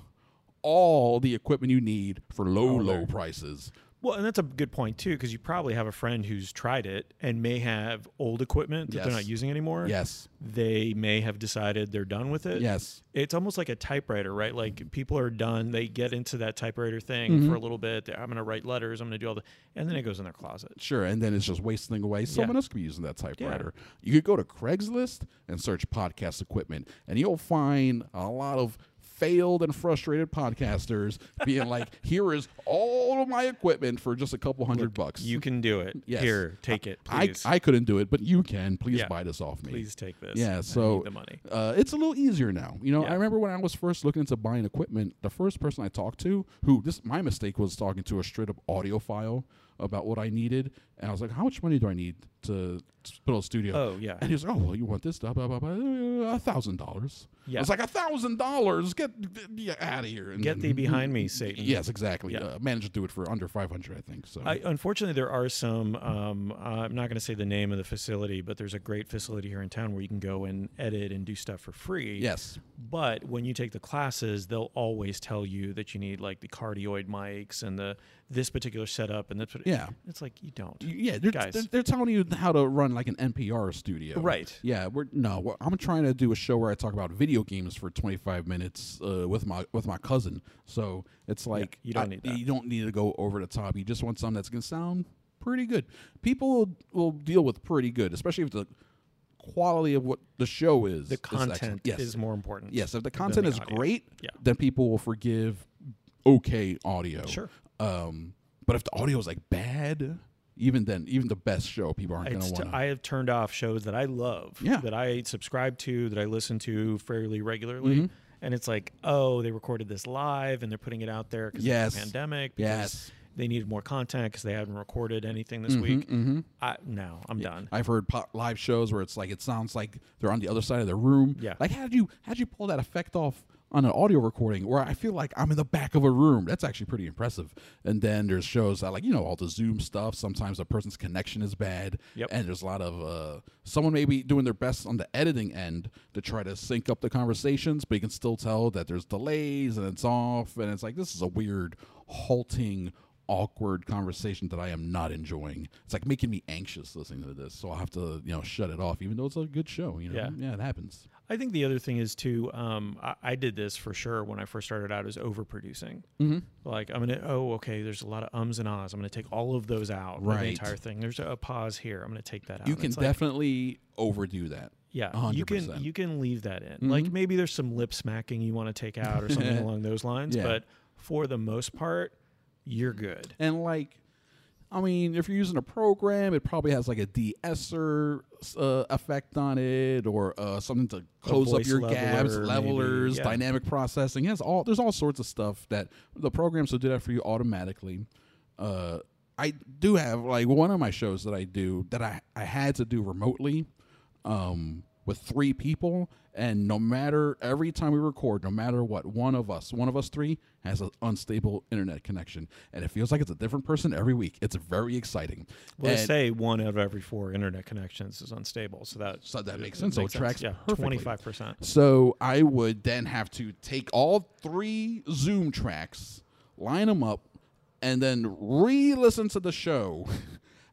all the equipment you need for low, low prices. Well, and that's a good point too, because you probably have a friend who's tried it and may have old equipment that yes. they're not using anymore. Yes. They may have decided they're done with it. Yes. It's almost like a typewriter, right? Like people are done. They get into that typewriter thing mm-hmm. for a little bit. I'm going to write letters. I'm going to do all the, and then it goes in their closet. Sure. And then it's just wasting away. Someone yeah. else could be using that typewriter. Yeah. You could go to Craigslist and search podcast equipment, and you'll find a lot of failed and frustrated podcasters being like, "Here is all of my equipment for just a couple hundred Look, bucks. You can do it. Yes. Here, take it. Please. I I couldn't do it, but you can. Please yeah. buy this off me. Please take this. Yeah. So the money. Uh, it's a little easier now. You know, yeah. I remember when I was first looking into buying equipment, the first person I talked to, who this my mistake was talking to a straight up audiophile about what I needed, and I was like, "How much money do I need to, a studio?" Oh yeah, and he's like, "Oh well, you want this stuff? Blah blah blah, a thousand dollars." Yeah, It's like, "A thousand dollars? Get, get out of here!" And, get thee behind me, Satan. Yes, exactly. Yeah. Uh, managed to do it for under five hundred, I think. So, I, unfortunately, there are some. Um, uh, I'm not going to say the name of the facility, but there's a great facility here in town where you can go and edit and do stuff for free. Yes, but when you take the classes, they'll always tell you that you need like the cardioid mics and the this particular setup and that's what yeah it's like you don't yeah they're, Guys. They're, they're, telling you how to run like an npr studio right yeah we're no we're, i'm trying to do a show where i talk about video games for 25 minutes uh, with my with my cousin so it's like yeah, you don't I, need that. you don't need to go over the top you just want something that's going to sound pretty good people will, will deal with pretty good especially if the quality of what the show is the content is, yes. is more important yes if the content the is audio. great yeah. then people will forgive okay audio sure um, but if the audio is like bad, even then, even the best show, people aren't going to want. I have turned off shows that I love, yeah. that I subscribe to, that I listen to fairly regularly, mm-hmm. and it's like, oh, they recorded this live and they're putting it out there because yes. of the pandemic. Yes. They needed more content because they haven't recorded anything this mm-hmm, week. Mm-hmm. I, no, I'm yeah. done. I've heard live shows where it's like it sounds like they're on the other side of the room. Yeah. Like how did you how did you pull that effect off on an audio recording where I feel like I'm in the back of a room. That's actually pretty impressive. And then there's shows that like you know all the Zoom stuff. Sometimes a person's connection is bad, yep. and there's a lot of uh, someone maybe doing their best on the editing end to try to sync up the conversations, but you can still tell that there's delays and it's off, and it's like this is a weird halting awkward conversation that I am not enjoying. It's like making me anxious listening to this, so I'll have to you know shut it off, even though it's a good show. You know, yeah, yeah it happens. I think the other thing is too. Um, I, I, did this for sure when I first started out. Is overproducing. Mm-hmm. Like I'm gonna. Oh, okay. There's a lot of ums and ahs. I'm gonna take all of those out. Right. The entire thing. There's a, a pause here. I'm gonna take that out. You can definitely like, overdo that. Yeah, 100%. you can you can leave that in. Mm-hmm. Like maybe there's some lip smacking you want to take out or something along those lines. Yeah. But for the most part, you're good. And like I mean, if you're using a program, it probably has like a de-esser uh, effect on it, or uh, something to close up your gaps, levelers, yeah. dynamic processing. Has all there's all sorts of stuff that the programs will do that for you automatically. Uh, I do have like one of my shows that I do that I I had to do remotely. Um, with three people and no matter every time we record no matter what one of us one of us three has an unstable internet connection. And it feels like it's a different person every week. It's very exciting. Well and say one out of every four internet connections is unstable so that so that makes sense. So it tracks yeah perfectly. 25% so i would then have to take all three zoom tracks line them up and then re-listen to the show.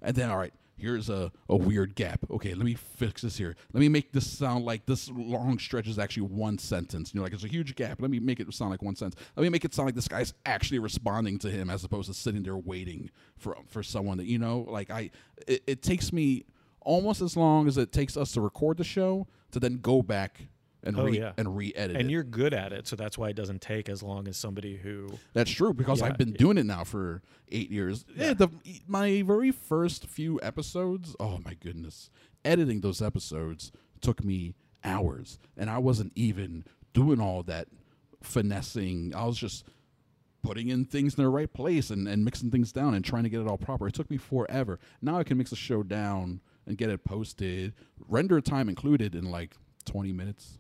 And then all right here's a, a weird gap. Okay, let me fix this here. Let me make this sound like this long stretch is actually one sentence. You know, like it's a huge gap. Let me make it sound like one sentence. Let me make it sound like this guy's actually responding to him as opposed to sitting there waiting for for someone that you know. Like I, it, it takes me almost as long as it takes us to record the show to then go back and oh, re yeah. and re-edit and it. you're good at it so that's why it doesn't take as long as somebody who that's true because yeah, i've been doing it now for eight years yeah. the, my very first few episodes oh my goodness editing those episodes took me hours and i wasn't even doing all that finessing i was just putting in things in the right place and, and mixing things down and trying to get it all proper it took me forever now i can mix the show down and get it posted render time included in like 20 minutes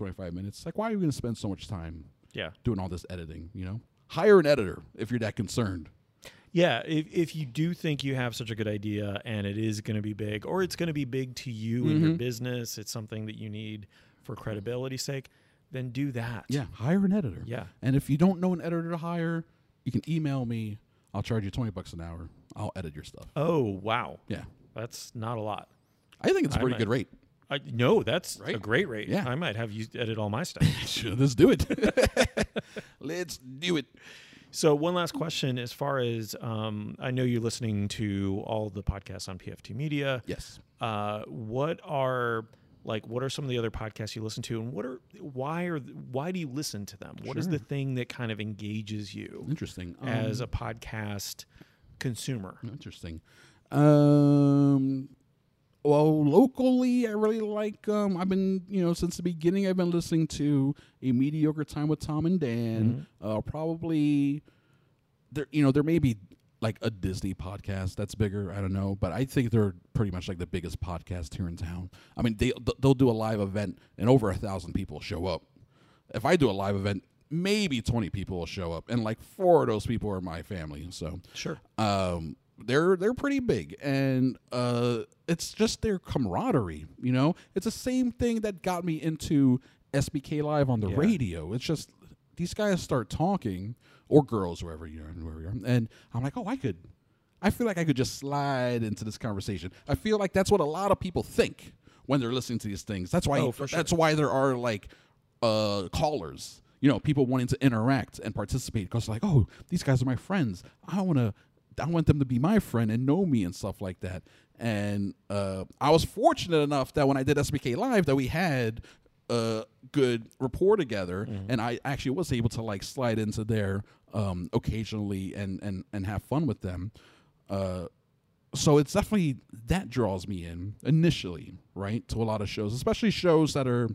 25 minutes. Like, why are you going to spend so much time yeah. doing all this editing, you know? Hire an editor if you're that concerned. Yeah, if, if you do think you have such a good idea and it is going to be big, or it's going to be big to you mm-hmm. and your business, it's something that you need for credibility's sake, then do that. Yeah, hire an editor. Yeah. And if you don't know an editor to hire, you can email me. I'll charge you twenty bucks an hour. I'll edit your stuff. Oh wow, Yeah, that's not a lot. I think it's a pretty might- good rate. I, no, that's a great rate. Yeah. I might have you edit all my stuff. Sure, Let's do it. Let's do it. so, one last question: as far as um, I know, you're listening to all the podcasts on PFT Media. Yes. Uh, what are like what are some of the other podcasts you listen to, and what are why are why do you listen to them? What is the thing that kind of engages you Interesting. as Um, a podcast consumer? Interesting. Um, well, locally, I really like. Um, I've been, you know, since the beginning, I've been listening to a mediocre time with Tom and Dan. Uh, probably there, you know, there may be like a Disney podcast that's bigger. I don't know, but I think they're pretty much like the biggest podcast here in town. I mean, they they'll do a live event and over a thousand people show up. If I do a live event, maybe twenty people will show up, and like four of those people are my family. So Sure. um, they're they're pretty big, and uh, it's just their camaraderie. You know, it's the same thing that got me into SBK Live on the Yeah. radio. It's just these guys start talking, or girls, wherever you are, wherever you are, and I'm like, oh, I could. I feel like I could just slide into this conversation. I feel like that's what a lot of people think when they're listening to these things. That's why. Oh, sure. That's why there are like uh, callers. You know, people wanting to interact and participate because like, oh, these guys are my friends. I want to. I want them to be my friend and know me and stuff like that. And uh, I was fortunate enough that when I did SBK Live, that we had a good rapport together, and I actually was able to like slide into there um, occasionally and and and have fun with them. Uh, so it's definitely that draws me in initially, right, to a lot of shows, especially shows that are,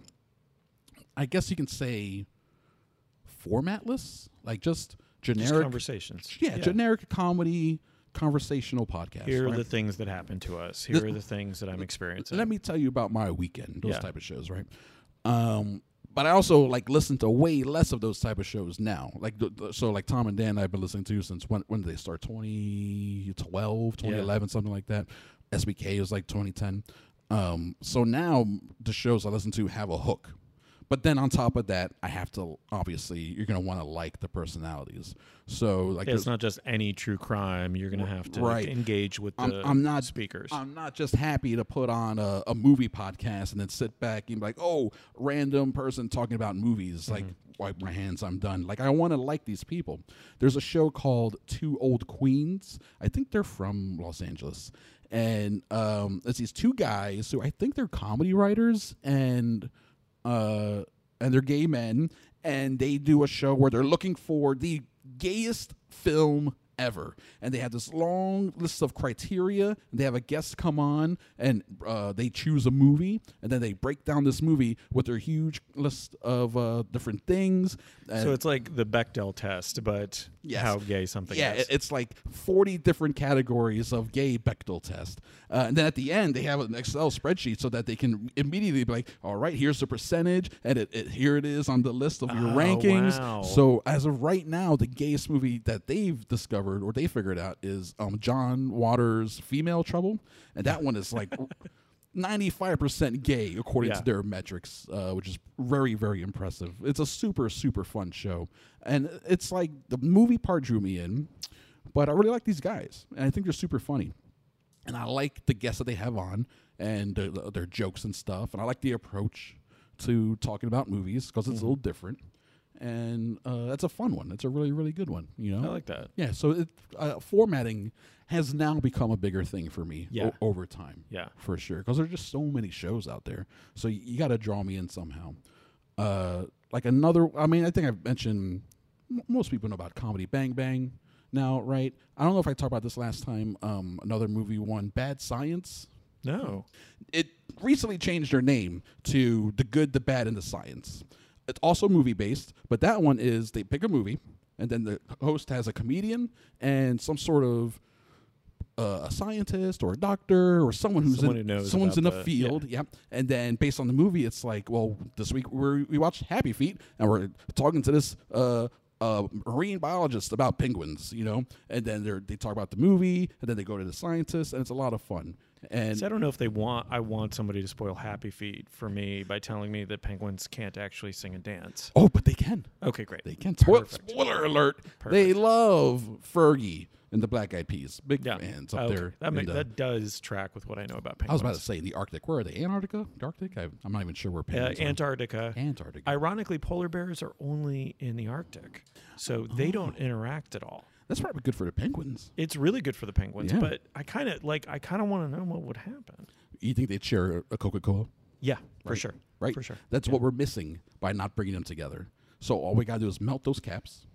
I guess you can say, formatless, like just Just generic conversations. yeah, generic comedy conversational podcast. Here are right? the things that happen to us. Here are the things that I'm experiencing. Let me tell you about my weekend. Those Yeah. type of shows, right? Um, but I also like listen to way less of those type of shows now. Like so, like Tom and Dan, I've been listening to since when? When did they start? 2012, 2011, something like that. SBK is like 2010. Um, so now the shows I listen to have a hook. But then on top of that, I have to obviously you're gonna want to like the personalities. So like it's not just any true crime. You're going to have to Right. engage with I'm, I'm not speakers. I'm not just happy to put on a, a movie podcast and then sit back and be like, oh, random person talking about movies. Like, wipe my hands, I'm done. Like, I want to like these people. There's a show called Two Old Queens. I think they're from Los Angeles. And um, it's these two guys who I think they're comedy writers and uh, and they're gay men, and they do a show where they're looking for the gayest film ever, and they have this long list of criteria. And they have a guest come on, and uh, they choose a movie, and then they break down this movie with their huge list of uh, different things. so it's like the Bechdel test, but Yes. how gay something yeah, is. it- it's like 40 different categories of gay Bechdel test. Uh, and then at the end, they have an Excel spreadsheet so that they can immediately be like, all right, here's the percentage, and it, it, here it is on the list of your Oh, rankings. wow. So as of right now, the gayest movie that they've discovered or they figured out is um, John Waters' Female Trouble. And that one is like 95% gay according Yeah. to their metrics, uh, which is very, very impressive. It's a super, super fun show. And it's like the movie part drew me in, but I really like these guys. And I think they're super funny. And I like the guests that they have on and their, their jokes and stuff. And I like the approach to talking about movies because it's a little different. And uh, that's a fun one. It's a really, really good one. You know, I like that. yeah. So it, uh, formatting has now become a bigger thing for me Yeah. o- over time. Yeah. for sure. Because there's just so many shows out there. So you, you got to draw me in somehow. Uh, like another. I mean, I think I've mentioned. m- Most people know about comedy Bang Bang now, right? I don't know if I talked about this last time. Um, another movie one, Bad Science. No. It recently changed their name to The Good, the Bad, and the Science. It's also movie based, but that one is they pick a movie, and then the host has a comedian and some sort of uh, a scientist or a doctor or someone who's Someone in, who knows someone's in about the- field. Yep. And then based on the movie, it's like, well, this week we're, we watched Happy Feet, and we're talking to this. Uh, uh, marine biologist about penguins, you know, and then they talk about the movie, and then they go to the scientist, and it's a lot of fun. And See, I don't know if they want. I want somebody to spoil Happy Feet for me by telling me that penguins can't actually sing and dance. oh, but they can. Okay, great. They can. Spoil- Perfect. spoiler alert. They love Fergie and the Black Eyed Peas. Big yeah. fans up okay. there. That, may, that does track with what I know about penguins. I was about to say the Arctic. Where are they? Antarctica? The Arctic? I, am not even sure where penguins uh, Antarctica. Are. Antarctica. Ironically, polar bears are only in the Arctic, so oh. they don't interact at all. That's probably good for the penguins. It's really good for the penguins, yeah. but I kind of like. I kind of want to know what would happen. You think they'd share a Coca Cola? Yeah, for sure. Right, for sure. That's yeah. what we're missing by not bringing them together. So all we gotta do is melt those caps.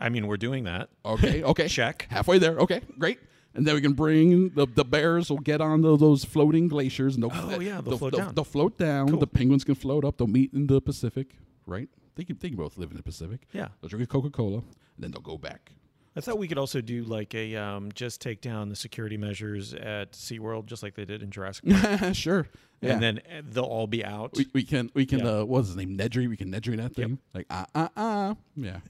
I mean, we're doing that. Okay, okay. Check. Halfway there. Okay, great. And then we can bring the, the bears will get on the, those floating glaciers and they'll, oh yeah they'll, they'll float they'll, down. They'll float down. Cool. The penguins can float up. They'll meet in the Pacific. Right? They can they can both live in the Pacific. Yeah. They'll drink a Coca Cola and then they'll go back. I thought we could also do like a um, just take down the security measures at SeaWorld, just like they did in Jurassic Park. sure. Yeah. And then uh, they'll all be out. We, we can we can Yeah. uh, what's his name Nedry we can Nedry that thing Yep. like ah ah ah yeah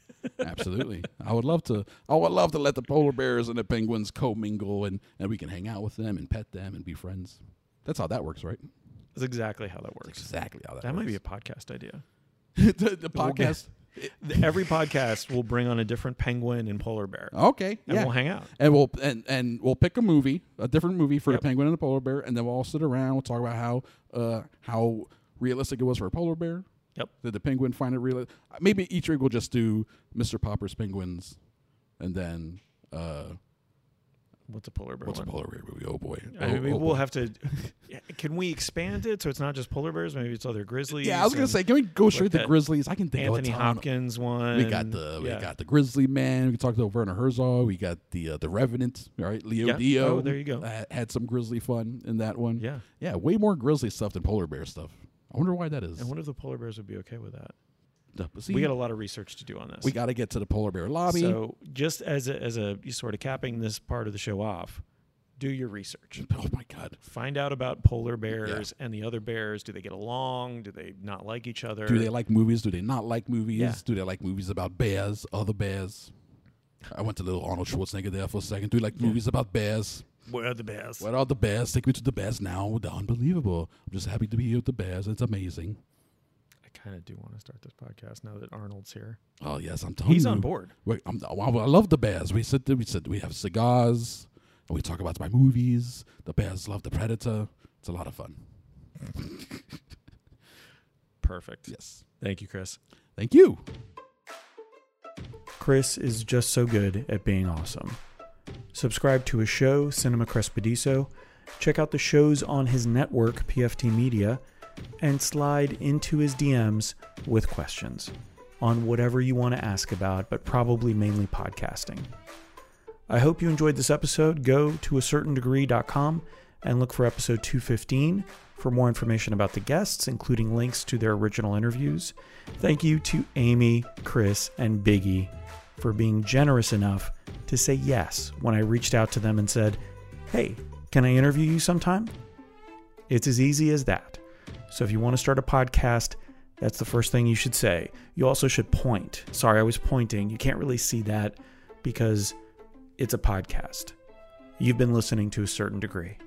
absolutely I would love to I would love to let the polar bears and the penguins commingle and and we can hang out with them and pet them and be friends that's how that works right That's exactly how that works. exactly how that That might be a podcast idea. the, the We'll podcast Every podcast will bring on a different penguin and polar bear, okay and yeah we'll hang out. and we'll and and we'll pick a movie, a different movie for Yep. the penguin and the polar bear, and then we'll all sit around. We'll talk about how uh how realistic it was for a polar bear. Yep. Did the penguin find it real? Maybe each week we'll just do Mr. Popper's penguins, and then uh What's a polar bear? what's a polar bear movie? Oh boy. I Oh, mean, oh, we'll boy. have to. Can we expand it so it's not just polar bears? Maybe it's other grizzlies. Yeah, I was gonna say, can we go straight to Grizzlies? I can think Anthony of. Hopkins one. We got the yeah. we got the Grizzly Man. We can talk to Werner Herzog. We got the uh, the Revenant. Right, Leo Yeah. Dio. Oh, there you go. Uh, had some Grizzly fun in that one. Yeah. yeah, way more Grizzly stuff than polar bear stuff. I wonder why that is. I wonder if the polar bears would be okay with that. See, we got a lot of research to do on this. we got to get to the polar bear lobby. So, just as a, as a sort of capping this part of the show off, do your research. oh my god, Find out about polar bears and the other bears. Do they get along? Do they not like each other? do they like movies? Do they not like movies? Yeah. Do they like movies about bears? Other bears? I went to little Arnold Schwarzenegger there for a second. Do you like movies about bears? Where are the bears? Where are the bears? Take me to the bears now. They're unbelievable. I'm just happy to be here with the bears. It's amazing. I kind of do want to start this podcast now that Arnold's here. Oh yes, I'm telling He's you. on board. Wait, I'm, I love the bears. We sit there, we sit, we have cigars, and we talk about my movies. The bears love the Predator. It's a lot of fun. Perfect. Yes. Thank you, Chris. Thank you. Chris is just so good at being awesome. Subscribe to his show, Cinema Crespediso. Check out the shows on his network, PFT Media, and slide into his DMs with questions on whatever you want to ask about, but probably mainly podcasting. I hope you enjoyed this episode. Go to a certain degree.com and look for episode 215 for more information about the guests, including links to their original interviews. Thank you to Amy, Chris, and Biggie for being generous enough to say yes when I reached out to them and said, Hey, can I interview you sometime? It's as easy as that. So if you want to start a podcast, that's the first thing you should say. You also should point. Sorry, I was pointing. You can't really see that because it's a podcast. You've been listening to a certain degree.